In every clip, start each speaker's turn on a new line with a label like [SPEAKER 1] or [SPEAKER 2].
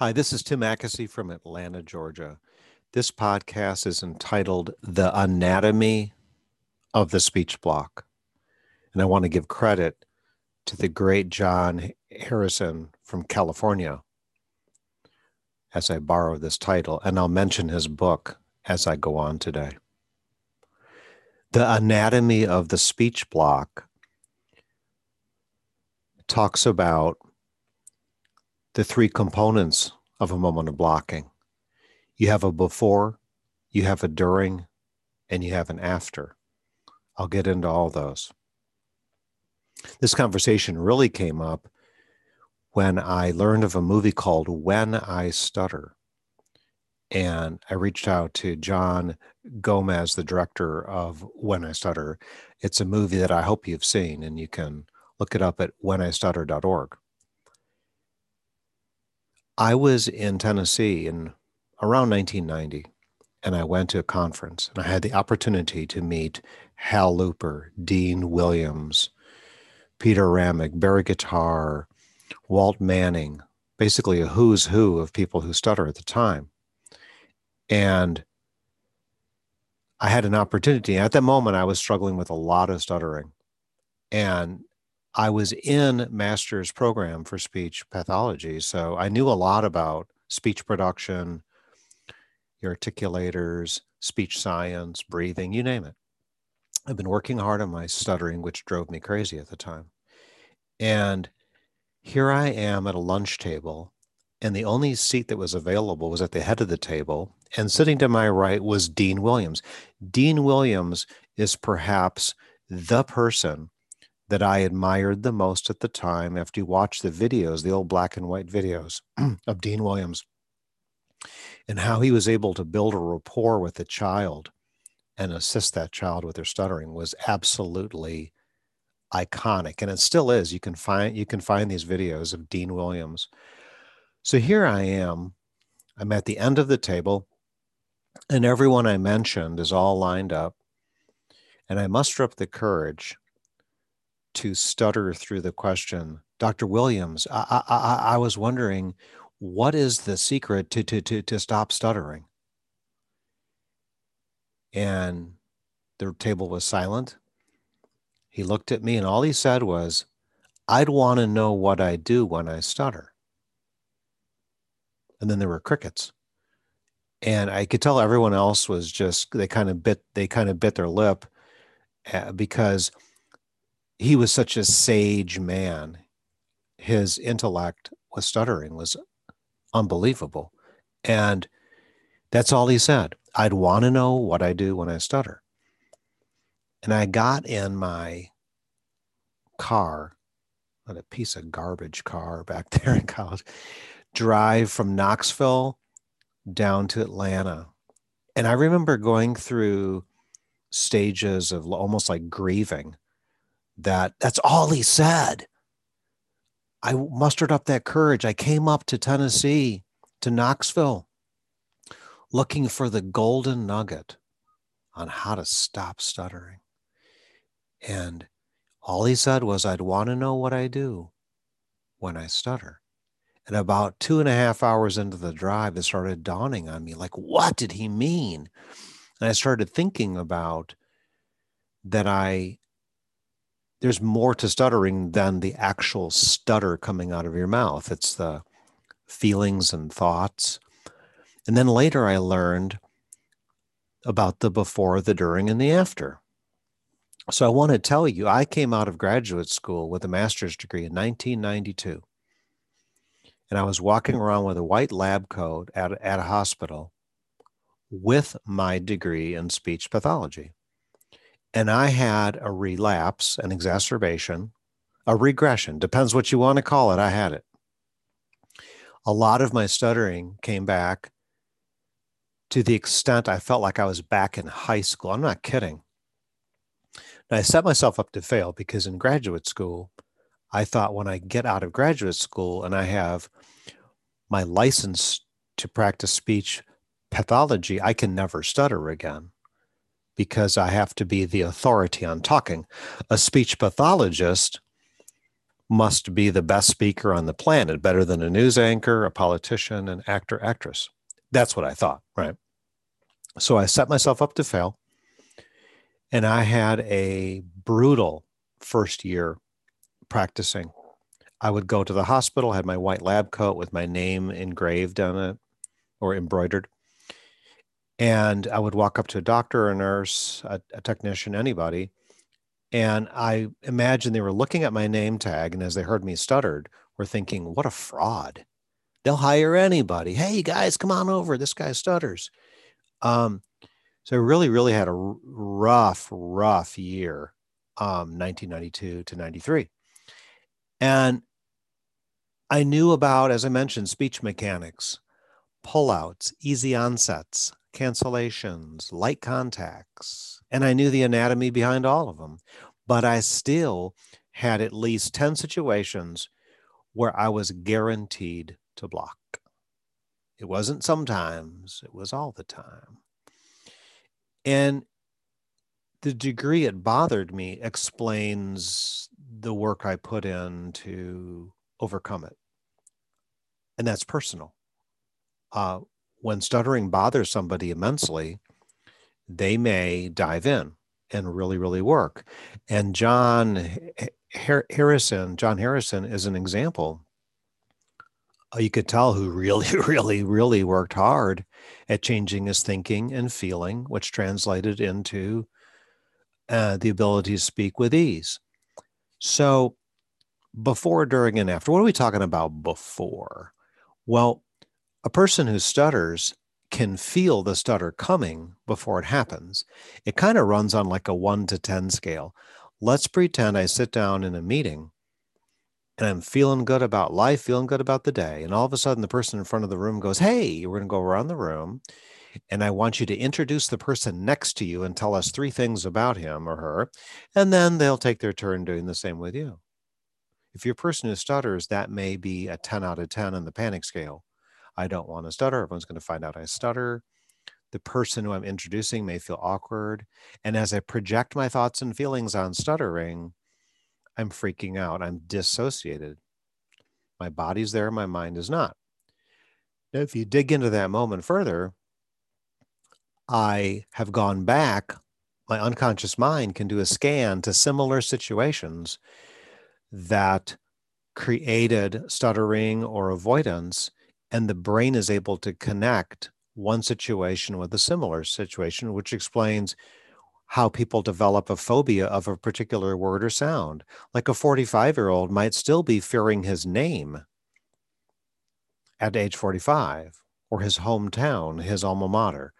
[SPEAKER 1] Hi, this is Tim Mackesy from Atlanta, Georgia. This podcast is entitled The Anatomy of the Speech Block. And I want to give credit to the great John Harrison from California as I borrow this title, and I'll mention his book as I go on today. The Anatomy of the Speech Block talks about the three components of a moment of blocking. You have a before, you have a during, and you have an after. I'll get into all those. This conversation really came up when I learned of a movie called When I Stutter. And I reached out to John Gomez, the director of When I Stutter. It's a movie that I hope you've seen, and you can look it up at whenistutter.org. I was in Tennessee in around 1990, and I went to a conference, and I had the opportunity to meet Hal Luper, Dean Williams, Peter Ramig, Barry Guitar, Walt Manning, basically a who's who of people who stutter at the time. And I had an opportunity. At that moment, I was struggling with a lot of stuttering. And I was in master's program for speech pathology, so I knew a lot about speech production, your articulators, speech science, breathing, you name it. I've been working hard on my stuttering, which drove me crazy at the time. And here I am at a lunch table, and the only seat that was available was at the head of the table. And sitting to my right was Dean Williams. Dean Williams is perhaps the person that I admired the most at the time after you watch the videos, the old black and white videos of Dean Williams, and how he was able to build a rapport with a child and assist that child with their stuttering was absolutely iconic and it still is. You can find you can find these videos of Dean Williams. So here I am I'm at the end of the table and everyone I mentioned is all lined up and I muster up the courage to stutter through the question. Dr. Williams, I, I, I was wondering, what is the secret to, to, to, to stop stuttering? And the table was silent. He looked at me, and all he said was, I'd want to know what I do when I stutter. And then there were crickets. And I could tell everyone else was just, they kind of bit, they kind of bit their lip uh, because he was such a sage man. His intellect was stuttering was unbelievable. And that's all he said. I'd want to know what I do when I stutter. And I got in my car, not a piece of garbage car back there in college, drive from Knoxville down to Atlanta. And I remember going through stages of almost like grieving that that's all he said. I mustered up that courage. I came up to Tennessee, to Knoxville, looking for the golden nugget on how to stop stuttering. And all he said was, I'd want to know what I do when I stutter. And about two and a half hours into the drive, it started dawning on me like, what did he mean? And I started thinking about that I there's more to stuttering than the actual stutter coming out of your mouth. It's the feelings and thoughts. And then later I learned about the before, the during, and the after. So I want to tell you, I came out of graduate school with a master's degree in 1992. And I was walking around with a white lab coat at, at a hospital with my degree in speech pathology and I had a relapse, an exacerbation, a regression, depends what you want to call it. I had it. A lot of my stuttering came back to the extent I felt like I was back in high school. I'm not kidding. I set myself up to fail because in graduate school, I thought when I get out of graduate school and I have my license to practice speech pathology, I can never stutter again because I have to be the authority on talking. A speech pathologist must be the best speaker on the planet, better than a news anchor, a politician, an actor, actress. That's what I thought, right? So I set myself up to fail. And I had a brutal first year practicing. I would go to the hospital, had my white lab coat with my name engraved on it or embroidered. And I would walk up to a doctor, a nurse, a, a technician, anybody, and I imagine they were looking at my name tag, and as they heard me stuttered, were thinking, "What a fraud! They'll hire anybody. Hey guys, come on over. This guy stutters." Um, so I really, really had a rough, rough year, um, 1992 to 93, and I knew about, as I mentioned, speech mechanics, pullouts, easy onsets, cancellations, light contacts, and I knew the anatomy behind all of them. But I still had at least 10 situations where I was guaranteed to block. It wasn't sometimes, it was all the time. And the degree it bothered me explains the work I put in to overcome it. And that's personal. Uh, when stuttering bothers somebody immensely, they may dive in and really, really work. And John Harrison, John Harrison is an example. Uh, you could tell who really, really, really worked hard at changing his thinking and feeling, which translated into uh, the ability to speak with ease. So, before, during, and after, what are we talking about before? Well, a person who stutters can feel the stutter coming before it happens. It kind of runs on like a one to 10 scale. Let's pretend I sit down in a meeting and I'm feeling good about life, feeling good about the day. And all of a sudden, the person in front of the room goes, Hey, we're going to go around the room. And I want you to introduce the person next to you and tell us three things about him or her. And then they'll take their turn doing the same with you. If you're a person who stutters, that may be a 10 out of 10 on the panic scale. I don't want to stutter. Everyone's going to find out I stutter. The person who I'm introducing may feel awkward. And as I project my thoughts and feelings on stuttering, I'm freaking out. I'm dissociated. My body's there, my mind is not. Now, if you dig into that moment further, I have gone back. My unconscious mind can do a scan to similar situations that created stuttering or avoidance and the brain is able to connect one situation with a similar situation, which explains how people develop a phobia of a particular word or sound. Like a 45 year old might still be fearing his name at age 45 or his hometown, his alma mater.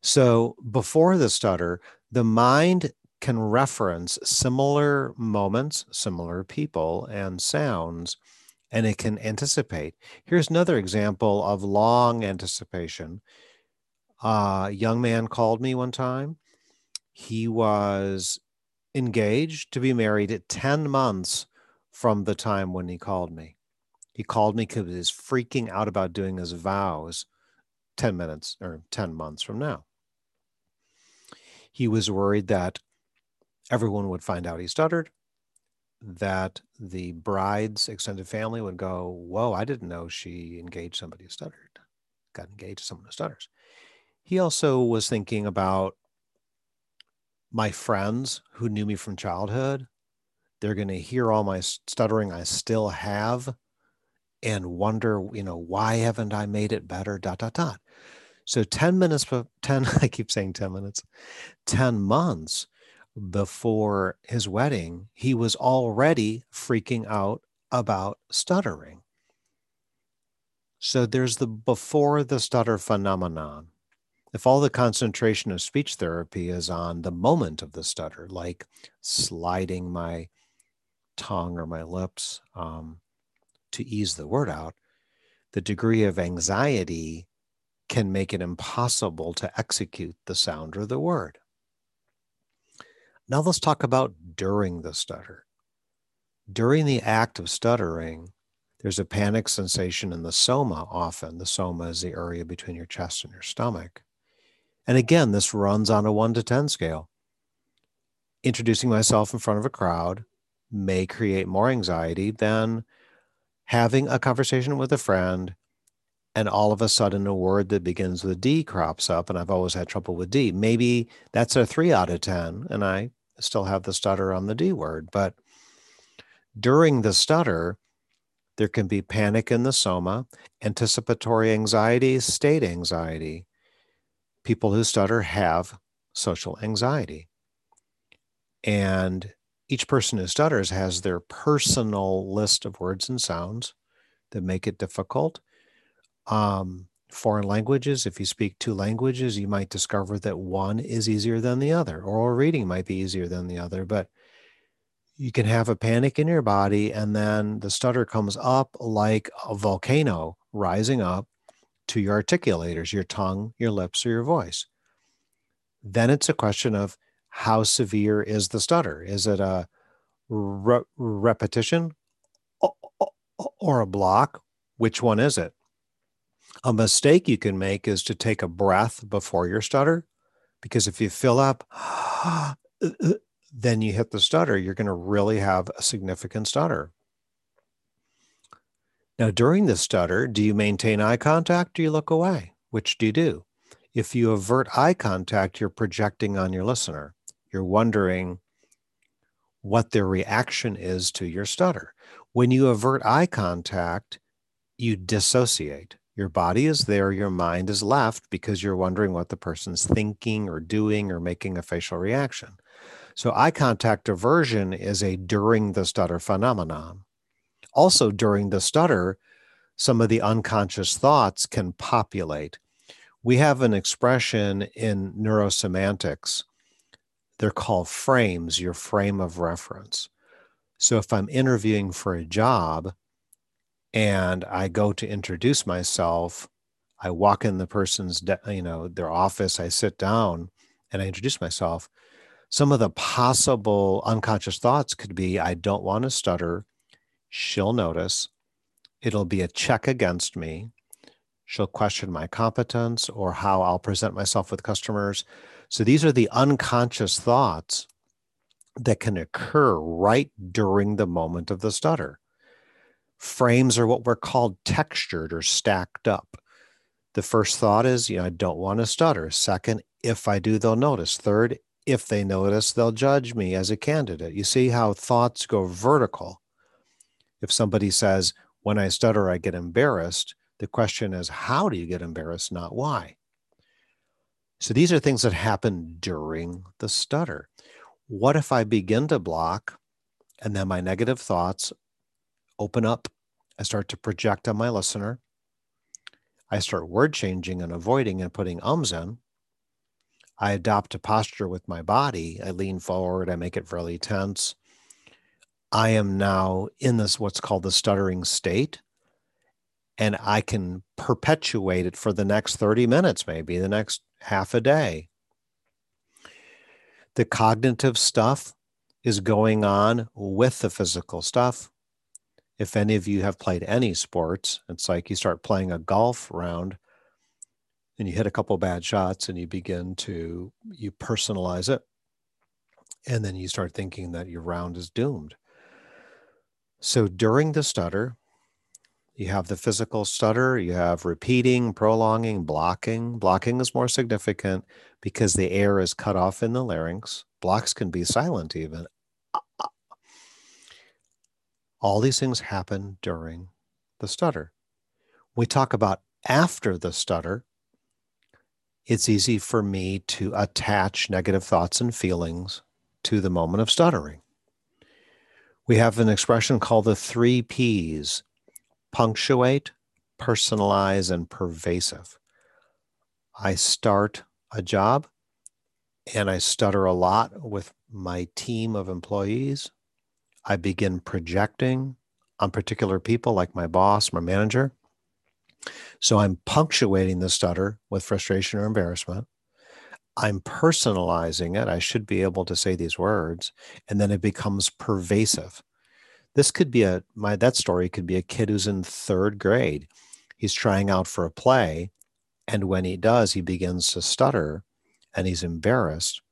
[SPEAKER 1] So before the stutter, the mind can reference similar moments, similar people, and sounds and it can anticipate. Here's another example of long anticipation. Uh, a young man called me one time. He was engaged to be married at 10 months from the time when he called me. He called me because he was freaking out about doing his vows 10 minutes or 10 months from now. He was worried that everyone would find out he stuttered that the bride's extended family would go, Whoa, I didn't know she engaged somebody who stuttered, got engaged to someone who stutters. He also was thinking about my friends who knew me from childhood. They're going to hear all my stuttering I still have and wonder, you know, why haven't I made it better? Dot, dot, dot. So 10 minutes, 10, I keep saying 10 minutes, 10 months before his wedding, he was already freaking out about stuttering. So there's the before the stutter phenomenon. If all the concentration of speech therapy is on the moment of the stutter, like sliding my tongue or my lips um, to ease the word out, the degree of anxiety can make it impossible to execute the sound or the word. Now let's talk about during the stutter. During the act of stuttering, there's a panic sensation in the soma often. The soma is the area between your chest and your stomach. And again, this runs on a one to 10 scale. Introducing myself in front of a crowd, may create more anxiety than having a conversation with a friend and all of a sudden a word that begins with D crops up. And I've always had trouble with D. Maybe that's a three out of 10, and I still have the stutter on the D word. But during the stutter, there can be panic in the soma, anticipatory anxiety, state anxiety. People who stutter have social anxiety. And each person who stutters has their personal list of words and sounds that make it difficult. Um, foreign languages, if you speak two languages, you might discover that one is easier than the other. Oral reading might be easier than the other, but you can have a panic in your body and then the stutter comes up like a volcano rising up to your articulators, your tongue, your lips, or your voice. Then it's a question of how severe is the stutter? Is it a re- repetition or a block? Which one is it? A mistake you can make is to take a breath before your stutter, because if you fill up then you hit the stutter, you're going to really have a significant stutter. Now, during the stutter, do you maintain eye contact or you look away? Which do you do? If you avert eye contact, you're projecting on your listener. You're wondering what their reaction is to your stutter. When you avert eye contact, you dissociate. Your body is there, your mind is left because you're wondering what the person's thinking or doing or making a facial reaction. So eye contact aversion is a during the stutter phenomenon. Also, during the stutter, some of the unconscious thoughts can populate. We have an expression in neurosemantics. They're called frames, your frame of reference. So if I'm interviewing for a job and I go to introduce myself, I walk in the person's, you know, their office, I sit down and I introduce myself some of the possible unconscious thoughts could be I don't want to stutter. She'll notice. It'll be a check against me. She'll question my competence or how I'll present myself with customers. So these are the unconscious thoughts that can occur right during the moment of the stutter. Frames are what we're called textured or stacked up. The first thought is, you know, I don't want to stutter. Second, if I do, they'll notice. Third, if they notice, they'll judge me as a candidate. You see how thoughts go vertical. If somebody says, when I stutter, I get embarrassed, the question is, how do you get embarrassed, not why? So these are things that happen during the stutter. What if I begin to block and then my negative thoughts open up? I start to project on my listener. I start word changing and avoiding and putting ums in. I adopt a posture with my body. I lean forward, I make it really tense. I am now in this what's called the stuttering state. And I can perpetuate it for the next 30 minutes, maybe the next half a day. The cognitive stuff is going on with the physical stuff. If any of you have played any sports, it's like you start playing a golf round and you hit a couple bad shots and you begin to you personalize it and then you start thinking that your round is doomed. So during the stutter you have the physical stutter you have repeating prolonging blocking. Blocking is more significant because the air is cut off in the larynx. Blocks can be silent even all these things happen during the stutter we talk about after the stutter it's easy for me to attach negative thoughts and feelings to the moment of stuttering. We have an expression called the three P's punctuate, personalize, and pervasive. I start a job and I stutter a lot with my team of employees. I begin projecting on particular people like my boss, my manager. So I'm punctuating the stutter with frustration or embarrassment. I'm personalizing it. I should be able to say these words, and then it becomes pervasive. This could be a my that story could be a kid who's in third grade. He's trying out for a play, and when he does, he begins to stutter and he's embarrassed.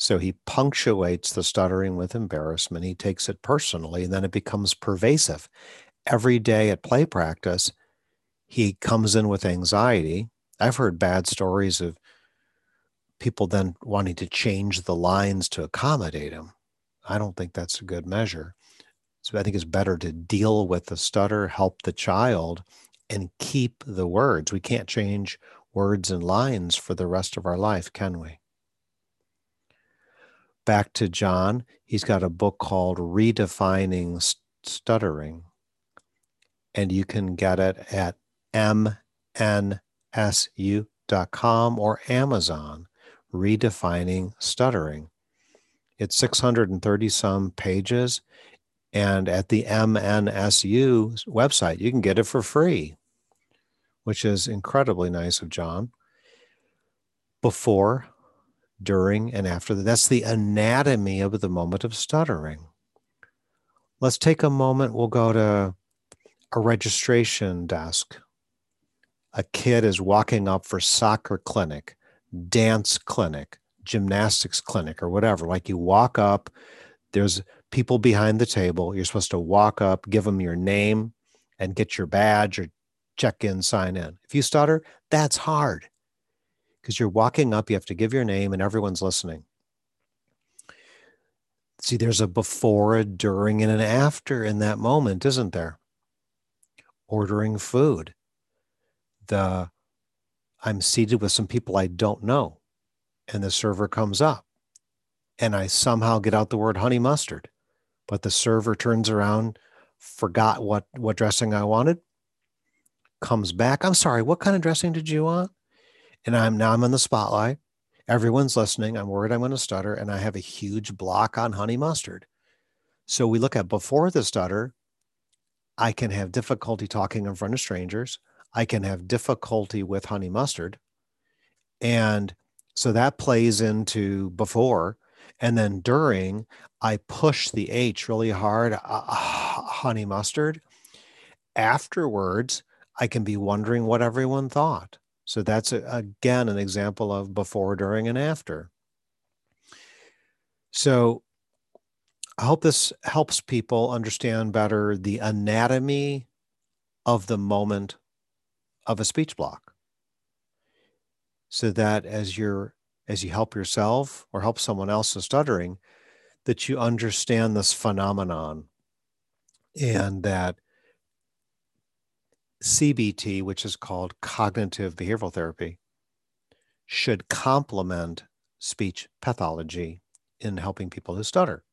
[SPEAKER 1] So he punctuates the stuttering with embarrassment. He takes it personally, and then it becomes pervasive. Every day at play practice, he comes in with anxiety. I've heard bad stories of people then wanting to change the lines to accommodate him. I don't think that's a good measure. So I think it's better to deal with the stutter, help the child, and keep the words. We can't change words and lines for the rest of our life, can we? Back to John. He's got a book called Redefining Stuttering, and you can get it at mnsu.com or Amazon. Redefining Stuttering. It's 630 some pages. And at the MNSU website, you can get it for free, which is incredibly nice of John. Before during, and after. That's the anatomy of the moment of stuttering. Let's take a moment. We'll go to a registration desk. A kid is walking up for soccer clinic, dance clinic, gymnastics clinic, or whatever. Like you walk up, there's people behind the table. You're supposed to walk up, give them your name, and get your badge or check in, sign in. If you stutter, that's hard because you're walking up, you have to give your name, and everyone's listening. See, there's a before, a during, and an after in that moment, isn't there? Ordering food. The I'm seated with some people I don't know, and the server comes up, and I somehow get out the word honey mustard, but the server turns around, forgot what what dressing I wanted, comes back. I'm sorry, what kind of dressing did you want? And I'm now I'm in the spotlight. Everyone's listening. I'm worried I'm going to stutter, and I have a huge block on honey mustard. So we look at before the stutter, I can have difficulty talking in front of strangers. I can have difficulty with honey mustard. And so that plays into before. And then during, I push the H really hard, uh, honey mustard. Afterwards, I can be wondering what everyone thought. So that's a, again an example of before, during, and after. So I hope this helps people understand better the anatomy of the moment of a speech block. So that as you're as you help yourself or help someone else in stuttering, that you understand this phenomenon and that CBT, which is called cognitive behavioral therapy, should complement speech pathology in helping people who stutter.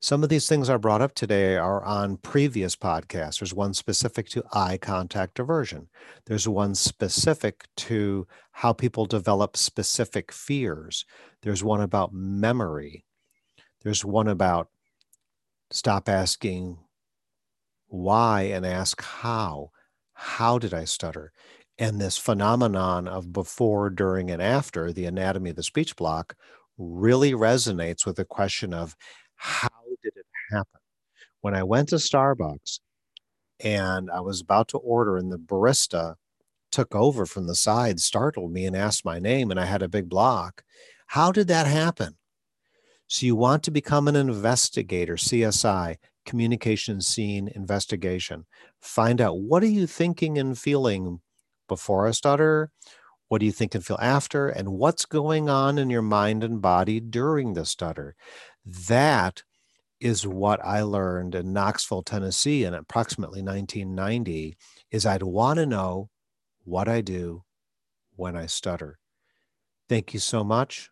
[SPEAKER 1] Some of these things I brought up today are on previous podcasts. There's one specific to eye contact aversion. There's one specific to how people develop specific fears. There's one about memory. There's one about stop asking why and ask how. How did I stutter? And this phenomenon of before, during, and after, the anatomy of the speech block, really resonates with the question of how did it happen? When I went to Starbucks and I was about to order, and the barista took over from the side, startled me, and asked my name, and I had a big block. How did that happen? So, you want to become an investigator, CSI, communication scene investigation. Find out what are you thinking and feeling before a stutter? What do you think and feel after? And what's going on in your mind and body during the stutter? That is what I learned in Knoxville, Tennessee in approximately 1990 is I'd want to know what I do when I stutter. Thank you so much.